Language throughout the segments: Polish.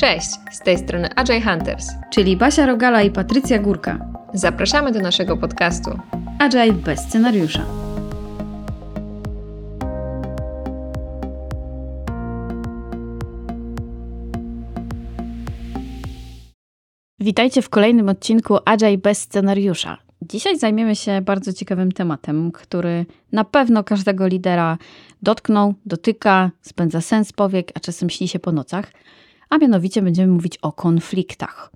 Cześć, z tej strony Agile Hunters, czyli Basia Rogala i Patrycja Górka. Zapraszamy do naszego podcastu Agile bez scenariusza. Witajcie w kolejnym odcinku Agile bez scenariusza. Dzisiaj zajmiemy się bardzo ciekawym tematem, który na pewno każdego lidera dotknął, dotyka, spędza sens powiek, a czasem śni się po nocach. A mianowicie będziemy mówić o konfliktach.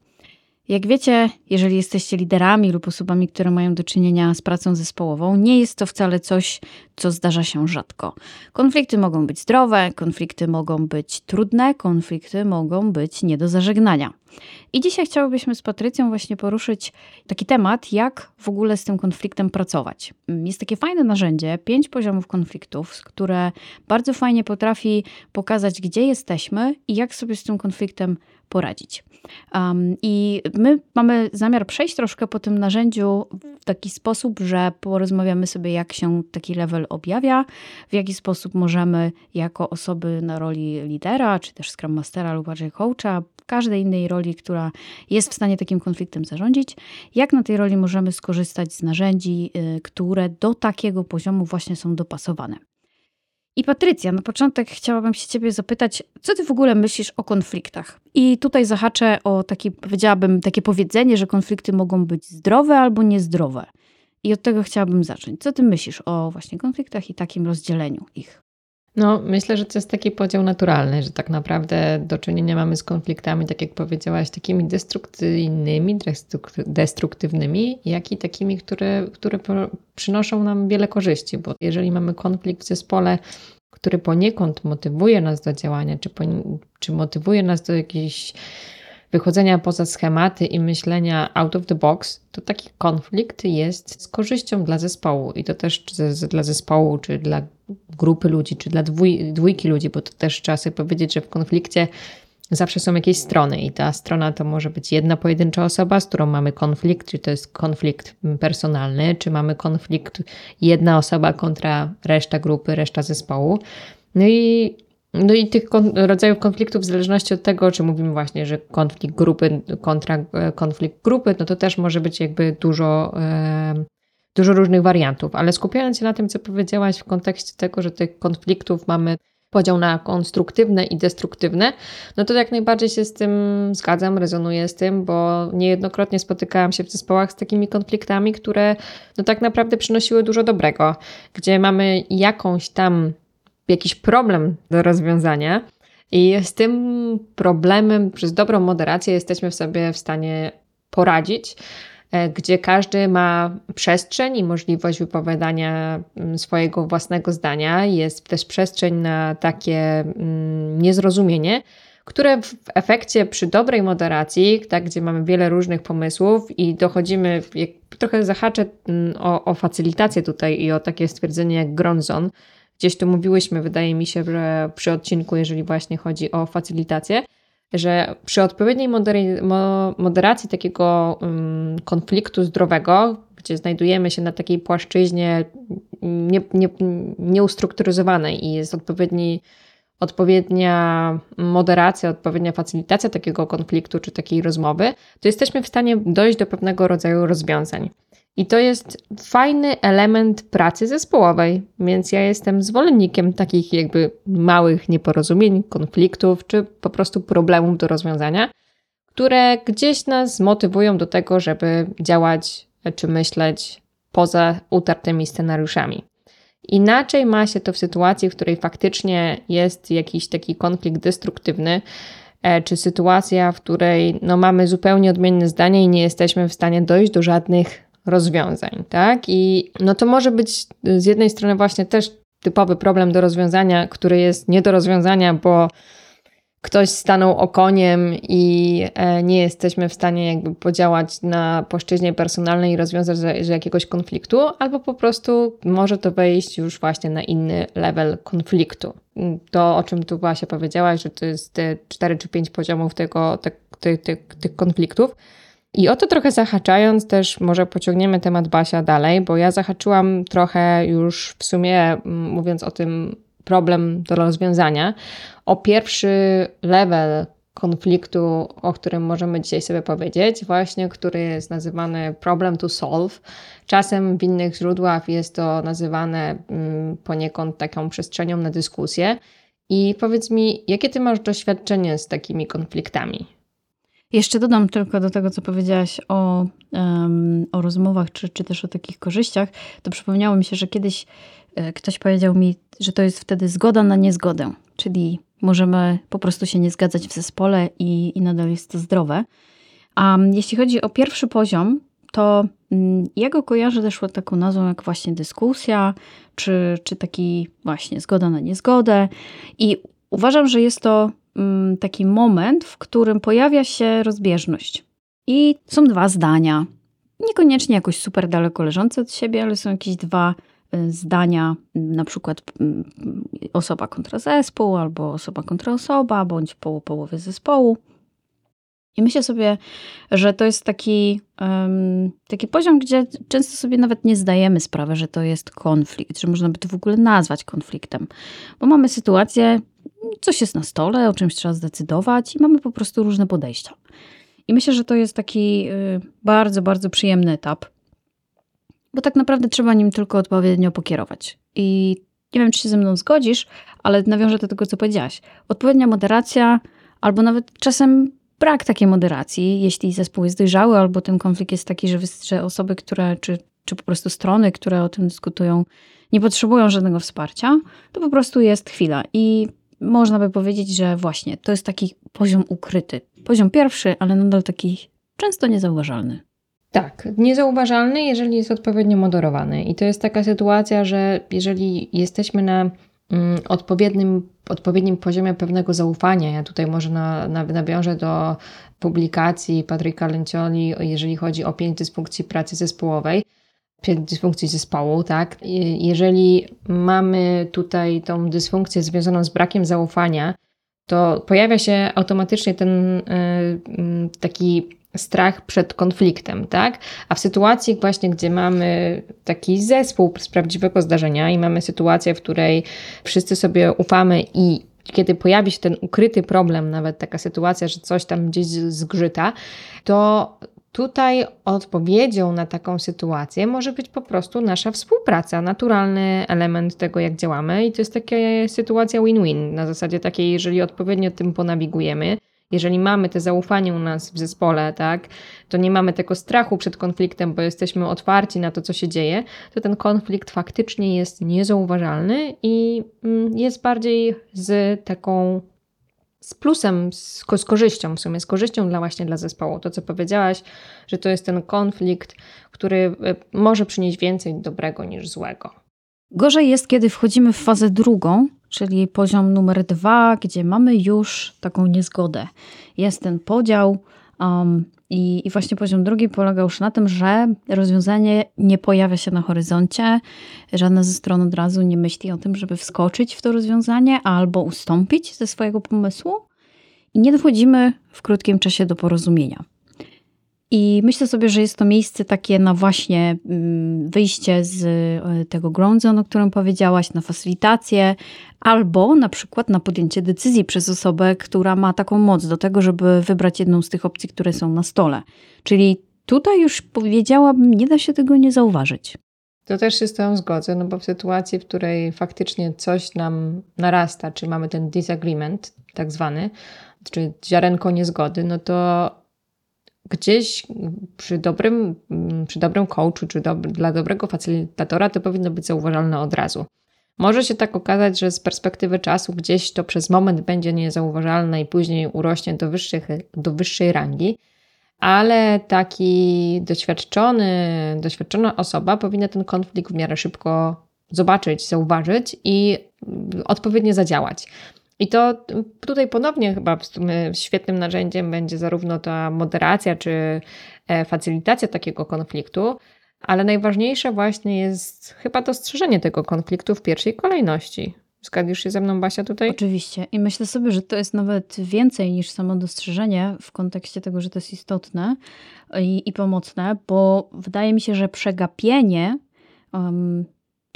Jak wiecie, jeżeli jesteście liderami lub osobami, które mają do czynienia z pracą zespołową, nie jest to wcale coś, co zdarza się rzadko. Konflikty mogą być zdrowe, konflikty mogą być trudne, konflikty mogą być nie do zażegnania. I dzisiaj chciałybyśmy z Patrycją właśnie poruszyć taki temat, jak w ogóle z tym konfliktem pracować. Jest takie fajne narzędzie, pięć poziomów konfliktów, które bardzo fajnie potrafi pokazać, gdzie jesteśmy i jak sobie z tym konfliktem poradzić. Um, I my mamy zamiar przejść troszkę po tym narzędziu w taki sposób, że porozmawiamy sobie, jak się taki level objawia, w jaki sposób możemy jako osoby na roli lidera, czy też Scrum Mastera lub bardziej coacha, każdej innej roli, która jest w stanie takim konfliktem zarządzić, jak na tej roli możemy skorzystać z narzędzi, y, które do takiego poziomu właśnie są dopasowane. I Patrycja, na początek chciałabym się Ciebie zapytać, co Ty w ogóle myślisz o konfliktach? I tutaj zahaczę o takie, powiedziałabym, takie powiedzenie, że konflikty mogą być zdrowe albo niezdrowe. I od tego chciałabym zacząć. Co Ty myślisz o właśnie konfliktach i takim rozdzieleniu ich? No, myślę, że to jest taki podział naturalny, że tak naprawdę do czynienia mamy z konfliktami, tak jak powiedziałaś, takimi destrukcyjnymi, destruktywnymi, jak i takimi, które, które przynoszą nam wiele korzyści, bo jeżeli mamy konflikt w zespole, który poniekąd motywuje nas do działania, czy, czy motywuje nas do jakiejś wychodzenia poza schematy i myślenia out of the box, to taki konflikt jest z korzyścią dla zespołu. I to też czy dla zespołu, czy dla grupy ludzi, czy dla dwój, dwójki ludzi, bo to też trzeba sobie powiedzieć, że w konflikcie zawsze są jakieś strony i ta strona to może być jedna pojedyncza osoba, z którą mamy konflikt, czy to jest konflikt personalny, czy mamy konflikt jedna osoba kontra reszta grupy, reszta zespołu. No i no i tych kon rodzajów konfliktów, w zależności od tego, czy mówimy właśnie, że konflikt grupy kontra e, konflikt grupy, no to też może być jakby dużo, e, dużo różnych wariantów. Ale skupiając się na tym, co powiedziałaś w kontekście tego, że tych konfliktów mamy podział na konstruktywne i destruktywne, no to jak najbardziej się z tym zgadzam, rezonuję z tym, bo niejednokrotnie spotykałam się w zespołach z takimi konfliktami, które no tak naprawdę przynosiły dużo dobrego, gdzie mamy jakąś tam jakiś problem do rozwiązania. I z tym problemem przez dobrą moderację jesteśmy w sobie w stanie poradzić, e, gdzie każdy ma przestrzeń i możliwość wypowiadania mm, swojego własnego zdania. Jest też przestrzeń na takie mm, niezrozumienie, które w efekcie przy dobrej moderacji, tak, gdzie mamy wiele różnych pomysłów i dochodzimy, trochę zahaczę mm, o, o facylitację tutaj i o takie stwierdzenie jak Gronzon, Gdzieś tu mówiłyśmy, wydaje mi się, że przy odcinku, jeżeli właśnie chodzi o facylitację, że przy odpowiedniej moderacji takiego um, konfliktu zdrowego, gdzie znajdujemy się na takiej płaszczyźnie nie, nie, nieustrukturyzowanej i jest odpowiedni, odpowiednia moderacja, odpowiednia facylitacja takiego konfliktu czy takiej rozmowy, to jesteśmy w stanie dojść do pewnego rodzaju rozwiązań. I to jest fajny element pracy zespołowej, więc ja jestem zwolennikiem takich jakby małych nieporozumień, konfliktów czy po prostu problemów do rozwiązania, które gdzieś nas motywują do tego, żeby działać czy myśleć poza utartymi scenariuszami. Inaczej ma się to w sytuacji, w której faktycznie jest jakiś taki konflikt destruktywny, e, czy sytuacja, w której no, mamy zupełnie odmienne zdanie i nie jesteśmy w stanie dojść do żadnych rozwiązań, tak? I no to może być z jednej strony właśnie też typowy problem do rozwiązania, który jest nie do rozwiązania, bo ktoś stanął okoniem i e, nie jesteśmy w stanie jakby podziałać na płaszczyźnie personalnej i rozwiązać że, jakiegoś konfliktu, albo po prostu może to wejść już właśnie na inny level konfliktu. To, o czym tu Basia powiedziałaś, że to jest te 4 czy 5 poziomów tego, te, te, te, tych konfliktów, i o to trochę zahaczając, też może pociągniemy temat Basia dalej, bo ja zahaczyłam trochę już w sumie, mówiąc o tym problem do rozwiązania, o pierwszy level konfliktu, o którym możemy dzisiaj sobie powiedzieć, właśnie który jest nazywany problem to solve. Czasem w innych źródłach jest to nazywane mm, poniekąd taką przestrzenią na dyskusję. I powiedz mi, jakie ty masz doświadczenie z takimi konfliktami? Jeszcze dodam tylko do tego, co powiedziałaś o, um, o rozmowach, czy, czy też o takich korzyściach, to przypomniało mi się, że kiedyś e, ktoś powiedział mi, że to jest wtedy zgoda na niezgodę, czyli możemy po prostu się nie zgadzać w zespole i, i nadal jest to zdrowe. A jeśli chodzi o pierwszy poziom, to ja go kojarzę też taką nazwą jak właśnie dyskusja, czy, czy taki właśnie zgoda na niezgodę. I uważam, że jest to taki moment, w którym pojawia się rozbieżność. I są dwa zdania. Niekoniecznie jakoś super daleko leżące od siebie, ale są jakieś dwa y, zdania, na przykład mm, osoba kontra zespół, albo osoba kontra osoba, bądź poł połowy zespołu. I myślę sobie, że to jest taki, um, taki poziom, gdzie często sobie nawet nie zdajemy sprawy, że to jest konflikt, że można by to w ogóle nazwać konfliktem. Bo mamy sytuację, coś jest na stole, o czymś trzeba zdecydować i mamy po prostu różne podejścia. I myślę, że to jest taki y, bardzo, bardzo przyjemny etap, bo tak naprawdę trzeba nim tylko odpowiednio pokierować. I nie wiem, czy się ze mną zgodzisz, ale nawiążę do tego, co powiedziałaś. Odpowiednia moderacja, albo nawet czasem brak takiej moderacji, jeśli zespół jest dojrzały, albo ten konflikt jest taki, że, że osoby, które, czy, czy po prostu strony, które o tym dyskutują, nie potrzebują żadnego wsparcia, to po prostu jest chwila. I można by powiedzieć, że właśnie to jest taki poziom ukryty. Poziom pierwszy, ale nadal taki często niezauważalny. Tak, niezauważalny, jeżeli jest odpowiednio moderowany. I to jest taka sytuacja, że jeżeli jesteśmy na mm, odpowiednim, odpowiednim poziomie pewnego zaufania, ja tutaj może na, na, nawiążę do publikacji Patryka Lencioli, jeżeli chodzi o pięć dysfunkcji pracy zespołowej, dysfunkcji zespołu, tak? Jeżeli mamy tutaj tą dysfunkcję związaną z brakiem zaufania, to pojawia się automatycznie ten e, taki strach przed konfliktem, tak? A w sytuacji właśnie, gdzie mamy taki zespół z prawdziwego zdarzenia i mamy sytuację, w której wszyscy sobie ufamy i kiedy pojawi się ten ukryty problem, nawet taka sytuacja, że coś tam gdzieś zgrzyta, to Tutaj odpowiedzią na taką sytuację może być po prostu nasza współpraca, naturalny element tego, jak działamy, i to jest taka sytuacja win-win. Na zasadzie takiej, jeżeli odpowiednio tym ponawigujemy, jeżeli mamy te zaufanie u nas w zespole, tak, to nie mamy tego strachu przed konfliktem, bo jesteśmy otwarci na to, co się dzieje, to ten konflikt faktycznie jest niezauważalny i mm, jest bardziej z taką z plusem, z, z korzyścią w sumie, z korzyścią dla właśnie dla zespołu. To, co powiedziałaś, że to jest ten konflikt, który e, może przynieść więcej dobrego niż złego. Gorzej jest, kiedy wchodzimy w fazę drugą, czyli poziom numer dwa, gdzie mamy już taką niezgodę. Jest ten podział, um, i, I, właśnie poziom drugi polega już na tym, że rozwiązanie nie pojawia się na horyzoncie. Żadna ze stron od razu nie myśli o tym, żeby wskoczyć w to rozwiązanie albo ustąpić ze swojego pomysłu. I nie dochodzimy w krótkim czasie do porozumienia. I myślę sobie, że jest to miejsce takie na właśnie mm, wyjście z e, tego ground zone, o którym powiedziałaś, na facylitację, albo na przykład na podjęcie decyzji przez osobę, która ma taką moc do tego, żeby wybrać jedną z tych opcji, które są na stole. Czyli tutaj już powiedziałabym, nie da się tego nie zauważyć. To też się z tą zgodzę, no bo w sytuacji, w której faktycznie coś nam narasta, czy mamy ten disagreement tak zwany, czy ziarenko niezgody, no to gdzieś przy dobrym, przy dobrym coachu, czy do, dla dobrego facylitatora to powinno być zauważalne od razu. Może się tak okazać, że z perspektywy czasu gdzieś to przez moment będzie niezauważalne i później urośnie do, wyższych, do wyższej rangi, ale taki doświadczony, doświadczona osoba powinna ten konflikt w miarę szybko zobaczyć, zauważyć i odpowiednio zadziałać. I to tutaj ponownie chyba świetnym narzędziem będzie zarówno ta moderacja czy e, facylitacja takiego konfliktu, ale najważniejsze właśnie jest chyba dostrzeżenie tego konfliktu w pierwszej kolejności. Zgadniesz się ze mną, Basia, tutaj? Oczywiście. I myślę sobie, że to jest nawet więcej niż samo dostrzeżenie w kontekście tego, że to jest istotne i, i pomocne, bo wydaje mi się, że przegapienie um,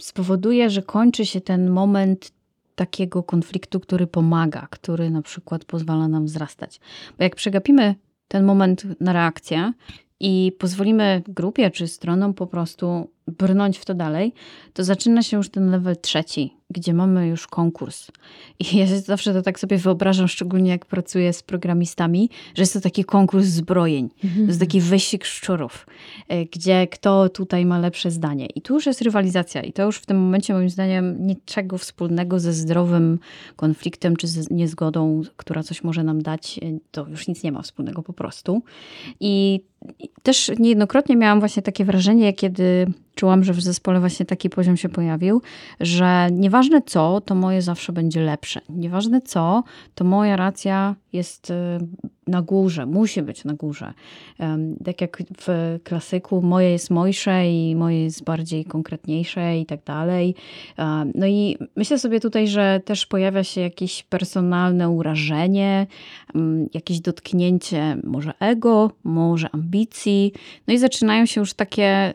spowoduje, że kończy się ten moment takiego konfliktu, który pomaga, który na przykład pozwala nam wzrastać. Bo jak przegapimy ten moment na reakcję i pozwolimy grupie czy stronom po prostu brnąć w to dalej, to zaczyna się już ten level trzeci, gdzie mamy już konkurs. I ja zawsze to tak sobie wyobrażam, szczególnie jak pracuję z programistami, że jest to taki konkurs zbrojeń. To jest taki wyścig szczurów, e, gdzie kto tutaj ma lepsze zdanie. I tu już jest rywalizacja i to już w tym momencie moim zdaniem niczego wspólnego ze zdrowym konfliktem czy ze niezgodą, która coś może nam dać. E, to już nic nie ma wspólnego po prostu. I też niejednokrotnie miałam właśnie takie wrażenie, kiedy czułam, że w zespole właśnie taki poziom się pojawił, że nieważne co, to moje zawsze będzie lepsze. Nieważne co, to moja racja jest y, na górze, musi być na górze. Tak jak w klasyku, moje jest mojsze i moje jest bardziej konkretniejsze i tak dalej. No i myślę sobie tutaj, że też pojawia się jakieś personalne urażenie, jakieś dotknięcie może ego, może ambicji. No i zaczynają się już takie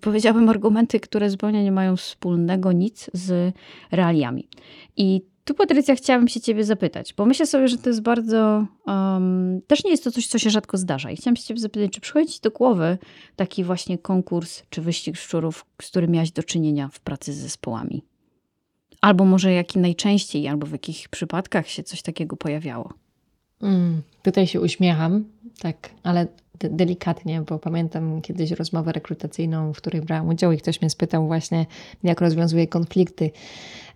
powiedziałabym, argumenty, które zupełnie nie mają wspólnego nic z realiami. I tu, Patrycja, chciałabym się Ciebie zapytać, bo myślę sobie, że to jest bardzo. Um, też nie jest to coś, co się rzadko zdarza. I chciałam się Ciebie zapytać, czy przychodzi Ci do głowy taki właśnie konkurs czy wyścig szczurów, z którym miałaś do czynienia w pracy z zespołami? Albo może jaki najczęściej, albo w jakich przypadkach się coś takiego pojawiało? Mm, tutaj się uśmiecham, tak, ale delikatnie, bo pamiętam kiedyś rozmowę rekrutacyjną, w której brałam udział i ktoś mnie spytał właśnie, jak rozwiązuję konflikty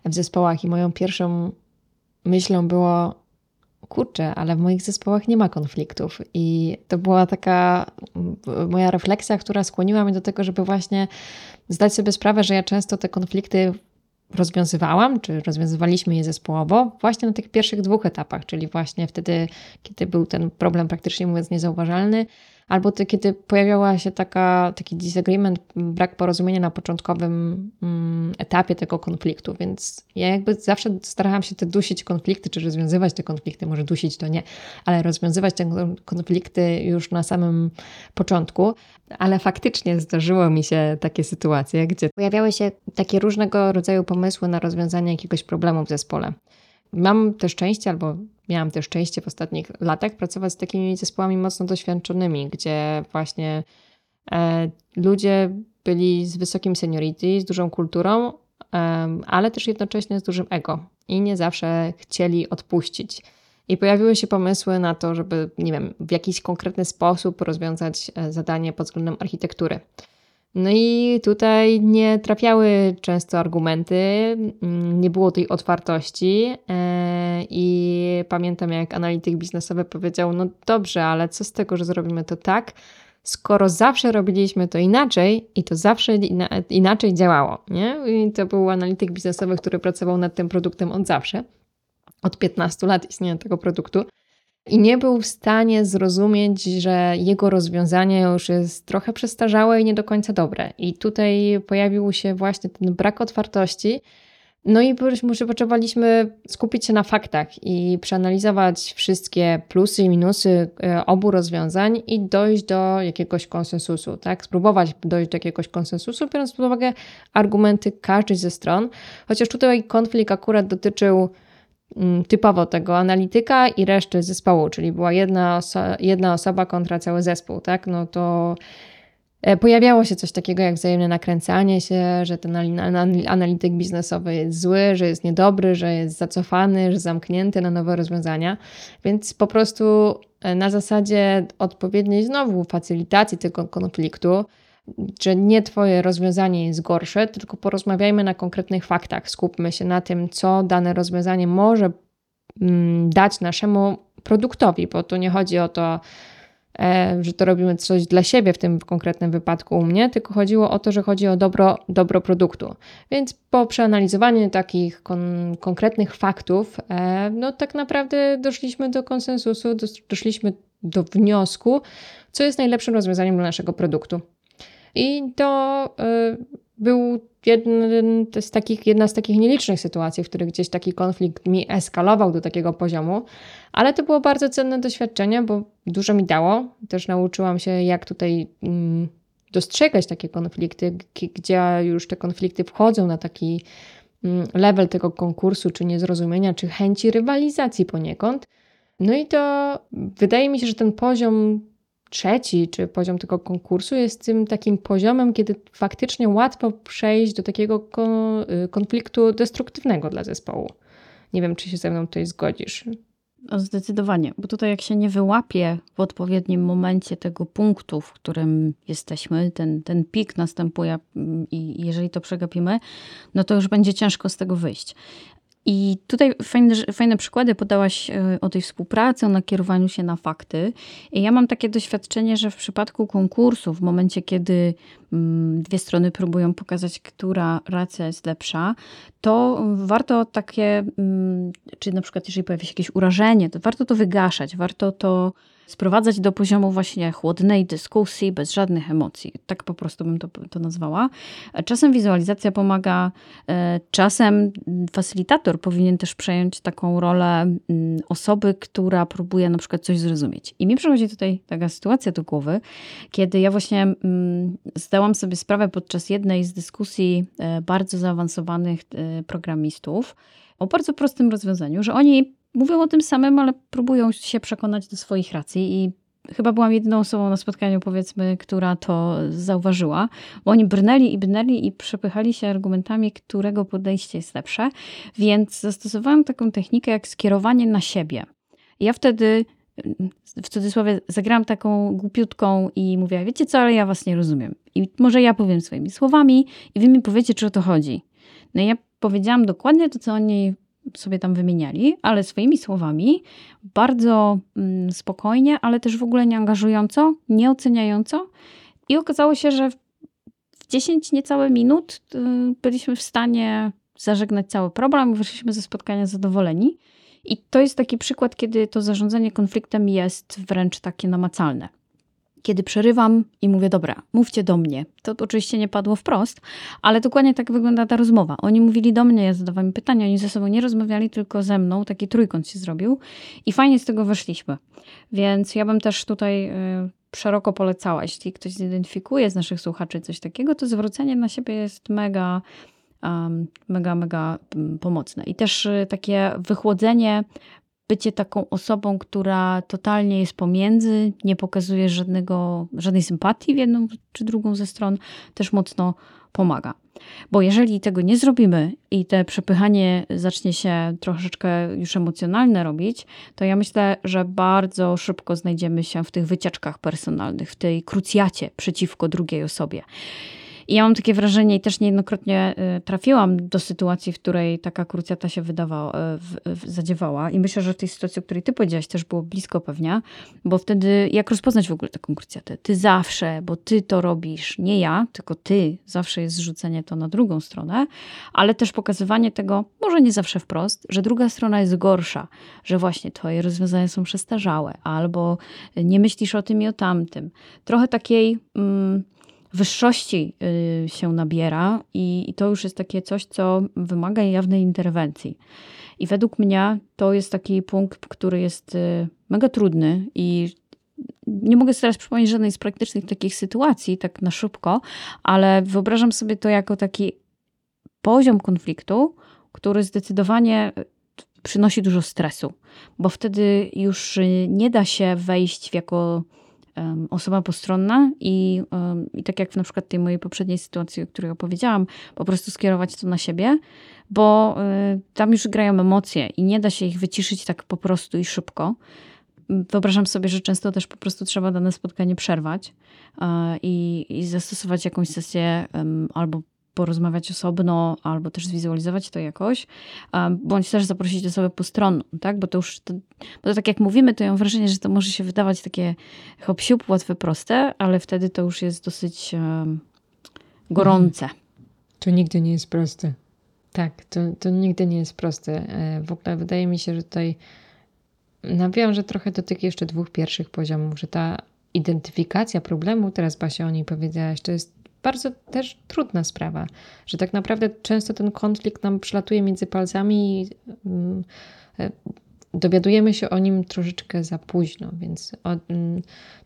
w zespołach i moją pierwszą myślą było, kurczę, ale w moich zespołach nie ma konfliktów. I to była taka moja refleksja, która skłoniła mnie do tego, żeby właśnie zdać sobie sprawę, że ja często te konflikty rozwiązywałam, czy rozwiązywaliśmy je zespołowo, właśnie na tych pierwszych dwóch etapach, czyli właśnie wtedy, kiedy był ten problem praktycznie mówiąc niezauważalny, albo to, kiedy pojawiała się taka, taki disagreement, brak porozumienia na początkowym mm, etapie tego konfliktu, więc ja jakby zawsze starałam się te dusić konflikty, czy rozwiązywać te konflikty, może dusić to nie, ale rozwiązywać te konflikty już na samym początku, ale faktycznie zdarzyło mi się takie sytuacje, gdzie pojawiały się takie różnego rodzaju pomysły na rozwiązanie jakiegoś problemu w zespole. Mam też szczęście, albo miałam też szczęście w ostatnich latach pracować z takimi zespołami mocno doświadczonymi, gdzie właśnie e, ludzie byli z wysokim seniority, z dużą kulturą, e, ale też jednocześnie z dużym ego i nie zawsze chcieli odpuścić. I pojawiły się pomysły na to, żeby, nie wiem, w jakiś konkretny sposób rozwiązać e, zadanie pod względem architektury. No i tutaj nie trafiały często argumenty, mm, nie było tej otwartości. E, I pamiętam, jak analityk biznesowy powiedział: No dobrze, ale co z tego, że zrobimy to tak, skoro zawsze robiliśmy to inaczej i to zawsze inaczej działało. Nie? I to był analityk biznesowy, który pracował nad tym produktem od zawsze, od 15 lat istnienia tego produktu i nie był w stanie zrozumieć, że jego rozwiązanie już jest trochę przestarzałe i nie do końca dobre. I tutaj pojawił się właśnie ten brak otwartości. No i może potrzebowaliśmy skupić się na faktach i przeanalizować wszystkie plusy i minusy e, obu rozwiązań i dojść do jakiegoś konsensusu, tak? Spróbować dojść do jakiegoś konsensusu, biorąc pod uwagę argumenty każdej ze stron. Chociaż tutaj konflikt akurat dotyczył typowo tego analityka i reszty zespołu, czyli była jedna, oso jedna osoba kontra cały zespół, tak? No to e, pojawiało się coś takiego jak wzajemne nakręcanie się, że ten analityk biznesowy jest zły, że jest niedobry, że jest zacofany, że zamknięty na nowe rozwiązania. Więc po prostu e, na zasadzie odpowiedniej znowu facylitacji tego konfliktu, że nie Twoje rozwiązanie jest gorsze, tylko porozmawiajmy na konkretnych faktach. Skupmy się na tym, co dane rozwiązanie może mm, dać naszemu produktowi, bo tu nie chodzi o to, e, że to robimy coś dla siebie w tym konkretnym wypadku u mnie, tylko chodziło o to, że chodzi o dobro, dobro produktu. Więc po przeanalizowaniu takich kon konkretnych faktów, e, no tak naprawdę doszliśmy do konsensusu, doszliśmy do wniosku, co jest najlepszym rozwiązaniem dla naszego produktu. I to y, był jeden z takich, jedna z takich nielicznych sytuacji, w których gdzieś taki konflikt mi eskalował do takiego poziomu, ale to było bardzo cenne doświadczenie, bo dużo mi dało. Też nauczyłam się, jak tutaj mm, dostrzegać takie konflikty, gdzie już te konflikty wchodzą na taki mm, level tego konkursu, czy niezrozumienia, czy chęci rywalizacji poniekąd. No i to wydaje mi się, że ten poziom trzeci, czy poziom tego konkursu jest tym takim poziomem, kiedy faktycznie łatwo przejść do takiego y, konfliktu destruktywnego dla zespołu. Nie wiem, czy się ze mną tutaj zgodzisz. No, zdecydowanie, bo tutaj jak się nie wyłapie w odpowiednim momencie tego punktu, w którym jesteśmy, ten, ten pik następuje mm, i jeżeli to przegapimy, no to już będzie ciężko z tego wyjść. I tutaj fajne, fajne przykłady podałaś e, o tej współpracy, o nakierowaniu się na fakty. I ja mam takie doświadczenie, że w przypadku konkursu, w momencie, kiedy mm, dwie strony próbują pokazać, która racja jest lepsza, to warto takie, mm, czy na przykład jeżeli pojawi się jakieś urażenie, to warto to wygaszać, warto to sprowadzać do poziomu właśnie chłodnej dyskusji, bez żadnych emocji. Tak po prostu bym to, to nazwała. Czasem wizualizacja pomaga, e, czasem facylitator powinien też przejąć taką rolę mm, osoby, która próbuje na przykład coś zrozumieć. I mi przychodzi tutaj taka sytuacja do głowy, kiedy ja właśnie mm, zdałam sobie sprawę podczas jednej z dyskusji e, bardzo zaawansowanych e, programistów, o bardzo prostym rozwiązaniu, że oni mówią o tym samym, ale próbują się przekonać do swoich racji i chyba byłam jedyną osobą na spotkaniu, powiedzmy, która to zauważyła, bo oni brnęli i brnęli i przepychali się argumentami, którego podejście jest lepsze, więc zastosowałam taką technikę jak skierowanie na siebie. ja wtedy w cudzysłowie zagrałam taką głupiutką i mówię, wiecie co, ale ja was nie rozumiem. I może ja powiem swoimi słowami i wy mi powiecie, czy o to chodzi. No i ja powiedziałam dokładnie to, co oni sobie tam wymieniali, ale swoimi słowami, bardzo mm, spokojnie, ale też w ogóle nie angażująco, nie oceniająco. I okazało się, że w 10 niecałe minut y, byliśmy w stanie zażegnać cały problem, wyszliśmy ze spotkania zadowoleni. I to jest taki przykład, kiedy to zarządzanie konfliktem jest wręcz takie namacalne kiedy przerywam i mówię, dobra, mówcie do mnie. To oczywiście nie padło wprost, ale dokładnie tak wygląda ta rozmowa. Oni mówili do mnie, ja zadawałam pytania, oni ze sobą nie rozmawiali, tylko ze mną. Taki trójkąt się zrobił i fajnie z tego wyszliśmy. Więc ja bym też tutaj y, szeroko polecała, jeśli ktoś zidentyfikuje z naszych słuchaczy coś takiego, to zwrócenie na siebie jest mega um, mega, mega mm, pomocne. I też y, takie wychłodzenie bycie taką osobą, która totalnie jest pomiędzy, nie pokazuje żadnego, żadnej sympatii w jedną czy drugą ze stron, też mocno pomaga. Bo jeżeli tego nie zrobimy i te przepychanie zacznie się troszeczkę już emocjonalne robić, to ja myślę, że bardzo szybko znajdziemy się w tych wycieczkach personalnych, w tej krucjacie przeciwko drugiej osobie. I ja mam takie wrażenie i też niejednokrotnie y, trafiłam do sytuacji, w której taka krucjata się wydawała, y, zadziewała. I myślę, że w tej sytuacji, o której ty powiedziałaś, też było blisko pewnie, bo wtedy jak rozpoznać w ogóle taką krucjatę? Ty zawsze, bo ty to robisz, nie ja, tylko ty. Zawsze jest zrzucenie to na drugą stronę, ale też pokazywanie tego, może nie zawsze wprost, że druga strona jest gorsza, że właśnie twoje rozwiązania są przestarzałe, albo nie myślisz o tym i o tamtym. Trochę takiej... Mm, wyższości y, się nabiera i to już jest takie coś, co wymaga jawnej interwencji. I według mnie to jest taki punkt, który jest y, mega trudny i nie mogę sobie teraz przypomnieć żadnej z praktycznych takich sytuacji, tak na szybko, ale wyobrażam sobie to jako taki poziom konfliktu, który zdecydowanie przynosi dużo stresu, bo wtedy już nie da się wejść w jako osoba postronna i, i tak jak w na przykład tej mojej poprzedniej sytuacji, o której opowiedziałam, po prostu skierować to na siebie, bo y, tam już grają emocje i nie da się ich wyciszyć tak po prostu i szybko. Wyobrażam sobie, że często też po prostu trzeba dane spotkanie przerwać i, i zastosować jakąś sesję albo porozmawiać osobno, albo też zwizualizować to jakoś, bądź też zaprosić osobę postronną, tak? Bo to już, to, bo to tak jak mówimy, to ja mam wrażenie, że to może się wydawać takie hop łatwe, proste, ale wtedy to już jest dosyć um, gorące. To nigdy nie jest proste. Tak, to, to nigdy nie jest proste. E, w ogóle wydaje mi się, że tutaj nawiążę trochę do tych jeszcze dwóch pierwszych poziomów, że ta identyfikacja problemu, teraz Basia o niej powiedziałaś, to jest bardzo też trudna sprawa, że tak naprawdę często ten konflikt nam przylatuje między palcami i mm, e, dowiadujemy się o nim troszeczkę za późno, więc od,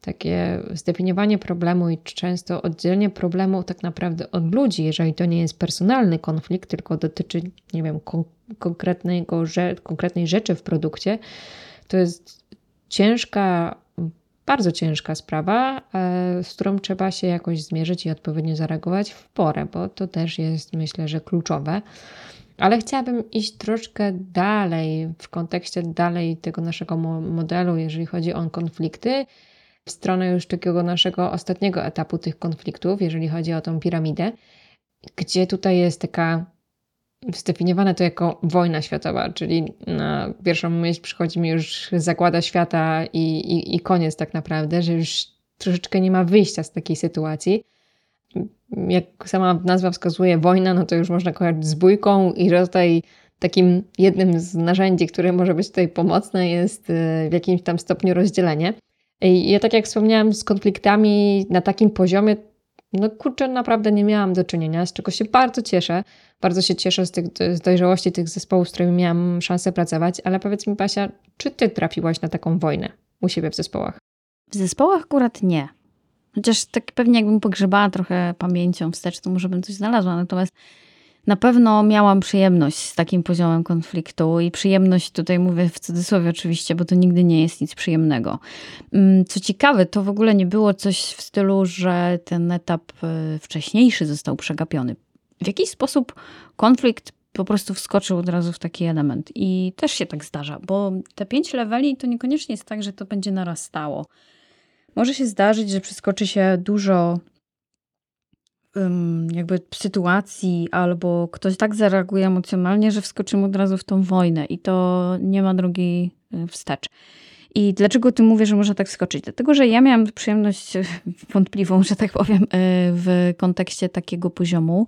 takie zdefiniowanie problemu i często oddzielenie problemu tak naprawdę od ludzi, jeżeli to nie jest personalny konflikt, tylko dotyczy, nie wiem, kon konkretnego, konkretnej rzeczy w produkcie, to jest ciężka, bardzo ciężka sprawa, e, z którą trzeba się jakoś zmierzyć i odpowiednio zareagować w porę, bo to też jest myślę, że kluczowe. Ale chciałabym iść troszkę dalej w kontekście dalej tego naszego modelu, jeżeli chodzi o konflikty, w stronę już takiego naszego ostatniego etapu tych konfliktów, jeżeli chodzi o tą piramidę, gdzie tutaj jest taka zdefiniowane to jako wojna światowa, czyli na pierwszą myśl przychodzi mi już zagłada świata i, i, i koniec tak naprawdę, że już troszeczkę nie ma wyjścia z takiej sytuacji jak sama nazwa wskazuje, wojna, no to już można kojarzyć z bójką i tutaj takim jednym z narzędzi, które może być tutaj pomocne jest y, w jakimś tam stopniu rozdzielenie. Ja tak jak wspomniałam, z konfliktami na takim poziomie, no kurczę, naprawdę nie miałam do czynienia, z czego się bardzo cieszę. Bardzo się cieszę z, tych, z dojrzałości tych zespołów, z którymi miałam szansę pracować, ale powiedz mi, Pasia, czy ty trafiłaś na taką wojnę u siebie w zespołach? W zespołach akurat nie. Chociaż tak pewnie jakbym pogrzebała trochę pamięcią wstecz, to może bym coś znalazła. Natomiast na pewno miałam przyjemność z takim poziomem konfliktu i przyjemność tutaj mówię w cudzysłowie oczywiście, bo to nigdy nie jest nic przyjemnego. Mm, co ciekawe, to w ogóle nie było coś w stylu, że ten etap e, wcześniejszy został przegapiony. W jakiś sposób konflikt po prostu wskoczył od razu w taki element. I też się tak zdarza, bo te pięć leveli to niekoniecznie jest tak, że to będzie narastało. Może się zdarzyć, że przeskoczy się dużo jakby sytuacji, albo ktoś tak zareaguje emocjonalnie, że wskoczymy od razu w tą wojnę i to nie ma drogi y, wstecz. I dlaczego ty mówię, że można tak skoczyć? Dlatego, że ja miałam przyjemność wątpliwą, że tak powiem, y, w kontekście takiego poziomu,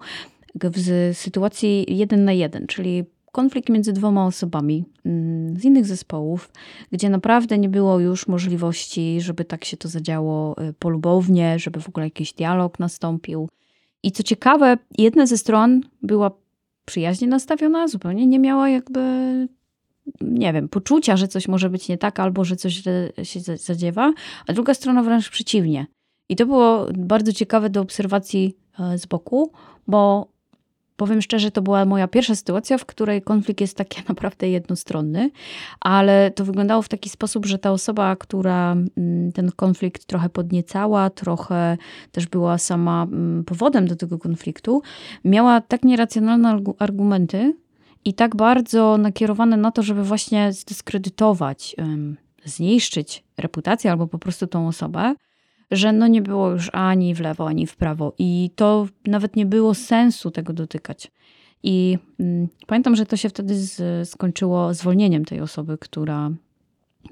w sytuacji jeden na jeden, czyli konflikt między dwoma osobami mm, z innych zespołów, gdzie naprawdę nie było już możliwości, żeby tak się to zadziało y, polubownie, żeby w ogóle jakiś dialog nastąpił. I co ciekawe, jedna ze stron była przyjaźnie nastawiona, zupełnie nie miała jakby, nie wiem, poczucia, że coś może być nie tak albo że coś się zadziewa, a druga strona wręcz przeciwnie. I to było bardzo ciekawe do obserwacji e, z boku, bo Powiem szczerze, to była moja pierwsza sytuacja, w której konflikt jest taki naprawdę jednostronny, ale to wyglądało w taki sposób, że ta osoba, która mm, ten konflikt trochę podniecała, trochę też była sama mm, powodem do tego konfliktu, miała tak nieracjonalne argumenty i tak bardzo nakierowane na to, żeby właśnie zdyskredytować, zniszczyć reputację albo po prostu tą osobę, że no nie było już ani w lewo, ani w prawo. I to nawet nie było sensu tego dotykać. I mm, pamiętam, że to się wtedy z, skończyło zwolnieniem tej osoby, która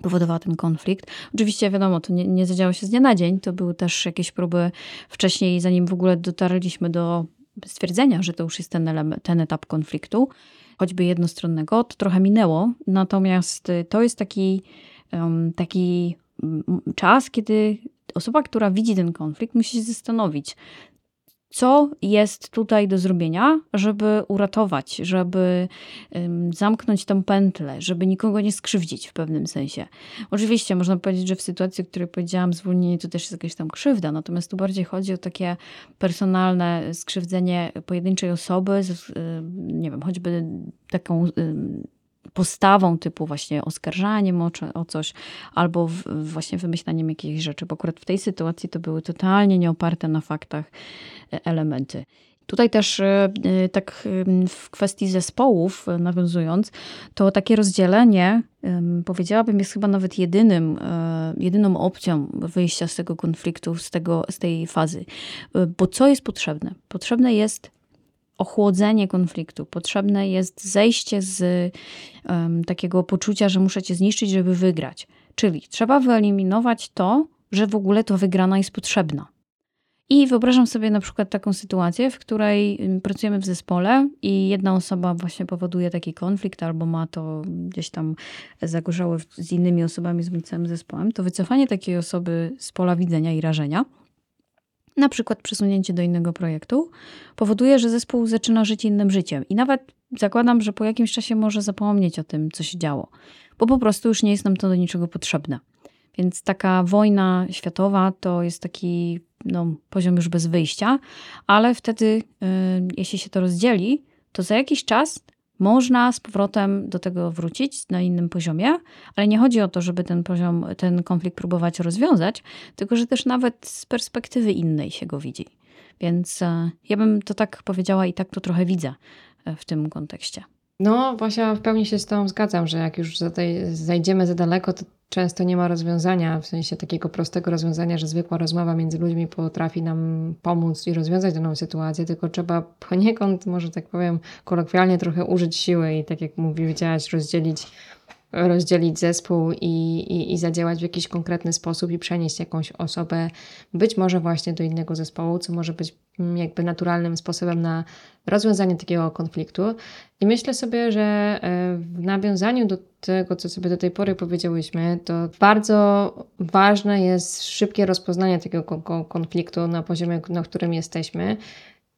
powodowała ten konflikt. Oczywiście wiadomo, to nie, nie zadziało się z dnia na dzień. To były też jakieś próby wcześniej, zanim w ogóle dotarliśmy do stwierdzenia, że to już jest ten, element, ten etap konfliktu, choćby jednostronnego, to trochę minęło. Natomiast to jest taki, um, taki czas, kiedy osoba, która widzi ten konflikt, musi się zastanowić, co jest tutaj do zrobienia, żeby uratować, żeby zamknąć tę pętlę, żeby nikogo nie skrzywdzić w pewnym sensie. Oczywiście można powiedzieć, że w sytuacji, o której powiedziałam, zwolnienie to też jest jakaś tam krzywda, natomiast tu bardziej chodzi o takie personalne skrzywdzenie pojedynczej osoby, nie wiem, choćby taką postawą typu właśnie oskarżaniem o, o coś, albo w, właśnie wymyślaniem jakichś rzeczy, bo akurat w tej sytuacji to były totalnie nieoparte na faktach e, elementy. Tutaj też e, e, tak w kwestii zespołów nawiązując, to takie rozdzielenie powiedziałabym jest chyba nawet jedynym, jedyną opcją wyjścia z tego konfliktu, z, tego, z tej fazy. Bo co jest potrzebne? Potrzebne jest ochłodzenie konfliktu. Potrzebne jest zejście z um, takiego poczucia, że muszę cię zniszczyć, żeby wygrać. Czyli trzeba wyeliminować to, że w ogóle to wygrana jest potrzebna. I wyobrażam sobie na przykład taką sytuację, w której pracujemy w zespole i jedna osoba właśnie powoduje taki konflikt albo ma to gdzieś tam zagorzałe z innymi osobami, z całym zespołem, to wycofanie takiej osoby z pola widzenia i rażenia na przykład przesunięcie do innego projektu, powoduje, że zespół zaczyna żyć innym życiem. I nawet zakładam, że po jakimś czasie może zapomnieć o tym, co się działo, bo po prostu już nie jest nam to do niczego potrzebne. Więc taka wojna światowa to jest taki no, poziom już bez wyjścia, ale wtedy, y, jeśli się to rozdzieli, to za jakiś czas można z powrotem do tego wrócić na innym poziomie, ale nie chodzi o to, żeby ten poziom, ten konflikt próbować rozwiązać, tylko że też nawet z perspektywy innej się go widzi. Więc e, ja bym to tak powiedziała i tak to trochę widzę e, w tym kontekście. No, właśnie w pełni się z Tobą zgadzam, że jak już zajdziemy za daleko, to często nie ma rozwiązania, w sensie takiego prostego rozwiązania, że zwykła rozmowa między ludźmi potrafi nam pomóc i rozwiązać daną sytuację, tylko trzeba poniekąd, może tak powiem, kolokwialnie trochę użyć siły i tak jak mówiłaś, rozdzielić rozdzielić zespół i, i, i zadziałać w jakiś konkretny sposób i przenieść jakąś osobę być może właśnie do innego zespołu, co może być jakby naturalnym sposobem na rozwiązanie takiego konfliktu. I myślę sobie, że e, w nawiązaniu do tego, co sobie do tej pory powiedziałyśmy, to bardzo ważne jest szybkie rozpoznanie takiego konfliktu na poziomie, na którym jesteśmy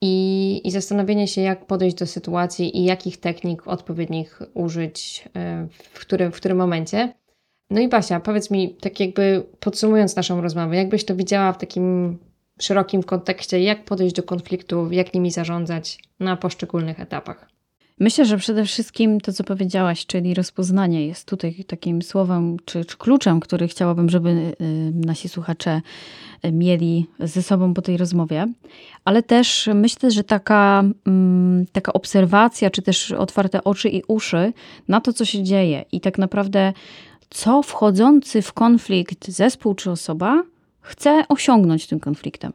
i, i zastanowienie się, jak podejść do sytuacji i jakich technik odpowiednich użyć e, w którym, w którym momencie. No i Basia, powiedz mi, tak jakby podsumując naszą rozmowę, jakbyś to widziała w takim szerokim kontekście, jak podejść do konfliktu, jak nimi zarządzać na poszczególnych etapach? Myślę, że przede wszystkim to, co powiedziałaś, czyli rozpoznanie, jest tutaj takim słowem czy, czy kluczem, który chciałabym, żeby y, nasi słuchacze y, mieli ze sobą po tej rozmowie. Ale też myślę, że taka, mm, taka obserwacja, czy też otwarte oczy i uszy na to, co się dzieje i tak naprawdę, co wchodzący w konflikt zespół czy osoba chce osiągnąć tym konfliktem.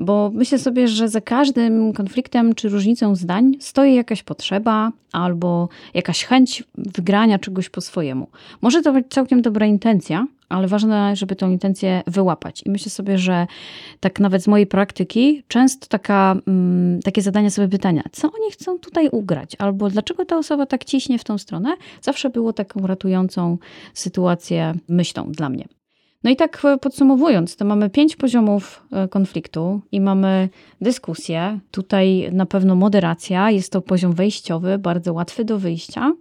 Bo myślę sobie, że za każdym konfliktem czy różnicą zdań stoi jakaś potrzeba albo jakaś chęć wygrania czegoś po swojemu. Może to być całkiem dobra intencja, ale ważne, żeby tę intencję wyłapać. I myślę sobie, że tak nawet z mojej praktyki często taka, mm, takie zadania sobie pytania, co oni chcą tutaj ugrać, albo dlaczego ta osoba tak ciśnie w tą stronę, zawsze było taką ratującą sytuację myślą dla mnie. No i tak e, podsumowując, to mamy pięć poziomów e, konfliktu i mamy dyskusję. Tutaj na pewno moderacja, jest to poziom wejściowy, bardzo łatwy do wyjścia.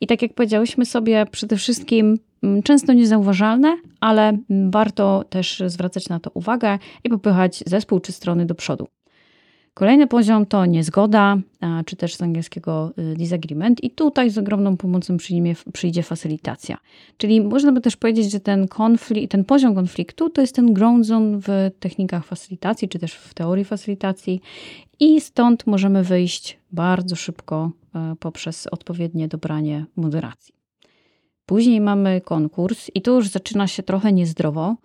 I tak jak powiedziałyśmy sobie, przede wszystkim mm, często niezauważalne, ale warto też zwracać na to uwagę i popychać zespół czy strony do przodu. Kolejny poziom to niezgoda, czy też z angielskiego y, disagreement, i tutaj z ogromną pomocą przyjmie, przyjdzie facylitacja. Czyli można by też powiedzieć, że ten, konflikt, ten poziom konfliktu to jest ten ground zone w technikach facylitacji, czy też w teorii facylitacji, i stąd możemy wyjść bardzo szybko e, poprzez odpowiednie dobranie moderacji. Później mamy konkurs, i tu już zaczyna się trochę niezdrowo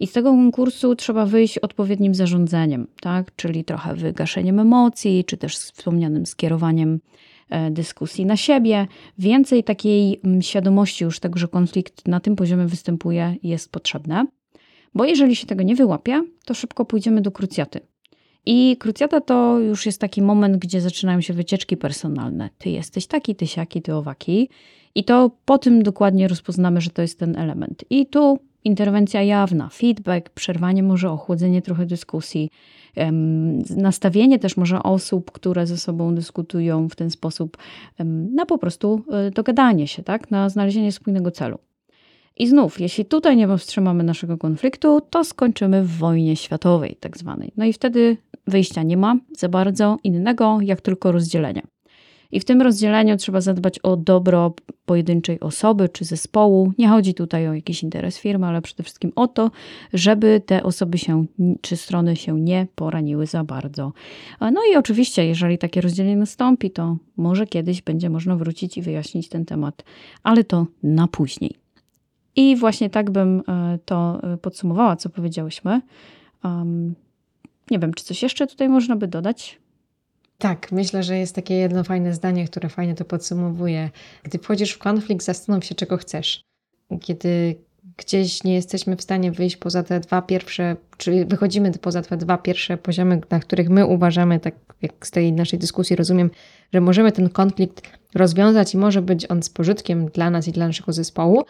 i z tego konkursu trzeba wyjść odpowiednim zarządzeniem, tak? czyli trochę wygaszeniem emocji, czy też wspomnianym skierowaniem e, dyskusji na siebie. Więcej takiej mm, świadomości już tego, że konflikt na tym poziomie występuje, jest potrzebne. Bo jeżeli się tego nie wyłapie, to szybko pójdziemy do krucjaty. I krucjata to już jest taki moment, gdzie zaczynają się wycieczki personalne. Ty jesteś taki, ty siaki, ty owaki. I to po tym dokładnie rozpoznamy, że to jest ten element. I tu interwencja jawna, feedback, przerwanie może, ochłodzenie trochę dyskusji, nastawienie też może osób, które ze sobą dyskutują w ten sposób na po prostu e, dogadanie się, tak? na znalezienie spójnego celu. I znów, jeśli tutaj nie powstrzymamy naszego konfliktu, to skończymy w wojnie światowej, tak zwanej. No i wtedy wyjścia nie ma za bardzo innego, jak tylko rozdzielenie. I w tym rozdzieleniu trzeba zadbać o dobro pojedynczej osoby czy zespołu. Nie chodzi tutaj o jakiś interes firmy, ale przede wszystkim o to, żeby te osoby się czy strony się nie poraniły za bardzo. No i oczywiście, jeżeli takie rozdzielenie nastąpi, to może kiedyś będzie można wrócić i wyjaśnić ten temat, ale to na później. I właśnie tak bym e, to e, podsumowała, co powiedziałyśmy. Um, nie wiem, czy coś jeszcze tutaj można by dodać? Tak, myślę, że jest takie jedno fajne zdanie, które fajnie to podsumowuje. Gdy wchodzisz w konflikt, zastanów się, czego chcesz. Kiedy gdzieś nie jesteśmy w stanie wyjść poza te dwa pierwsze, czyli wychodzimy poza te dwa pierwsze poziomy, na których my uważamy, tak jak z tej naszej dyskusji rozumiem, że możemy ten konflikt rozwiązać i może być on z pożytkiem dla nas i dla naszego zespołu,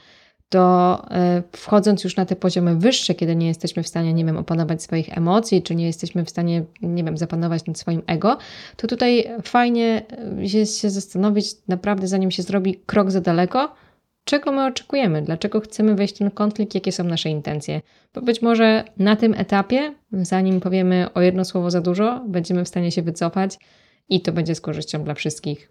to e, wchodząc już na te poziomy wyższe, kiedy nie jesteśmy w stanie, nie wiem, opanować swoich emocji, czy nie jesteśmy w stanie, nie wiem, zapanować nad swoim ego, to tutaj fajnie jest się zastanowić naprawdę, zanim się zrobi krok za daleko, czego my oczekujemy, dlaczego chcemy wejść w ten konflikt, jakie są nasze intencje. Bo być może na tym etapie, zanim powiemy o jedno słowo za dużo, będziemy w stanie się wycofać i to będzie z korzyścią dla wszystkich.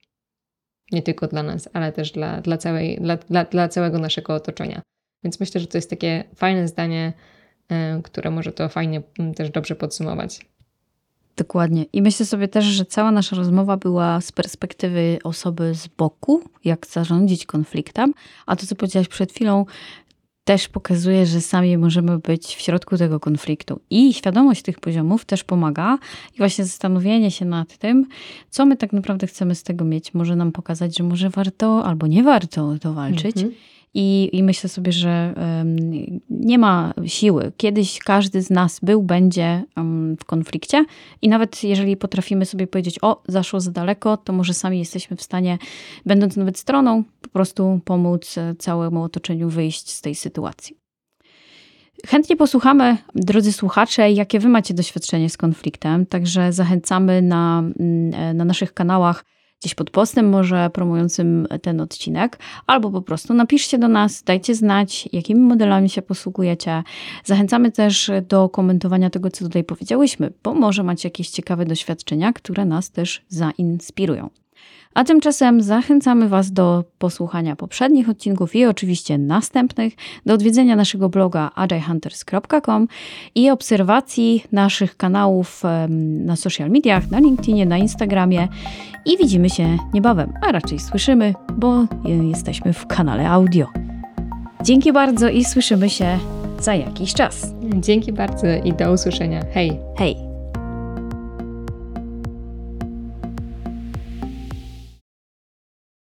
Nie tylko dla nas, ale też dla, dla, całej, dla, dla, dla całego naszego otoczenia. Więc myślę, że to jest takie fajne zdanie, yy, które może to fajnie też dobrze podsumować. Dokładnie. I myślę sobie też, że cała nasza rozmowa była z perspektywy osoby z boku, jak zarządzić konfliktem, a to, co powiedziałaś przed chwilą, też pokazuje, że sami możemy być w środku tego konfliktu. I świadomość tych poziomów też pomaga. I właśnie zastanowienie się nad tym, co my tak naprawdę chcemy z tego mieć, może nam pokazać, że może warto albo nie warto to walczyć. Mhm. I, I, myślę sobie, że nie ma siły. Kiedyś każdy z nas był, będzie w konflikcie, i nawet jeżeli potrafimy sobie powiedzieć, o, zaszło za daleko, to może sami jesteśmy w stanie, będąc nawet stroną, po prostu pomóc e, całemu otoczeniu wyjść z tej sytuacji. Chętnie posłuchamy, drodzy słuchacze, jakie wy macie doświadczenie z konfliktem, także zachęcamy na, mm, e, na naszych kanałach gdzieś pod postem może promującym ten odcinek, albo po prostu napiszcie do nas, dajcie znać, jakimi modelami się posługujecie. Zachęcamy też do komentowania tego, co tutaj powiedziałyśmy, bo może macie jakieś ciekawe doświadczenia, które nas też zainspirują. A tymczasem zachęcamy Was do posłuchania poprzednich odcinków i oczywiście następnych, do odwiedzenia naszego bloga agilehunters.com i obserwacji naszych kanałów na social mediach, na LinkedInie, na Instagramie i widzimy się niebawem, a raczej słyszymy, bo jesteśmy w kanale audio. Dzięki bardzo i słyszymy się za jakiś czas. Dzięki bardzo i do usłyszenia. Hej! Hej!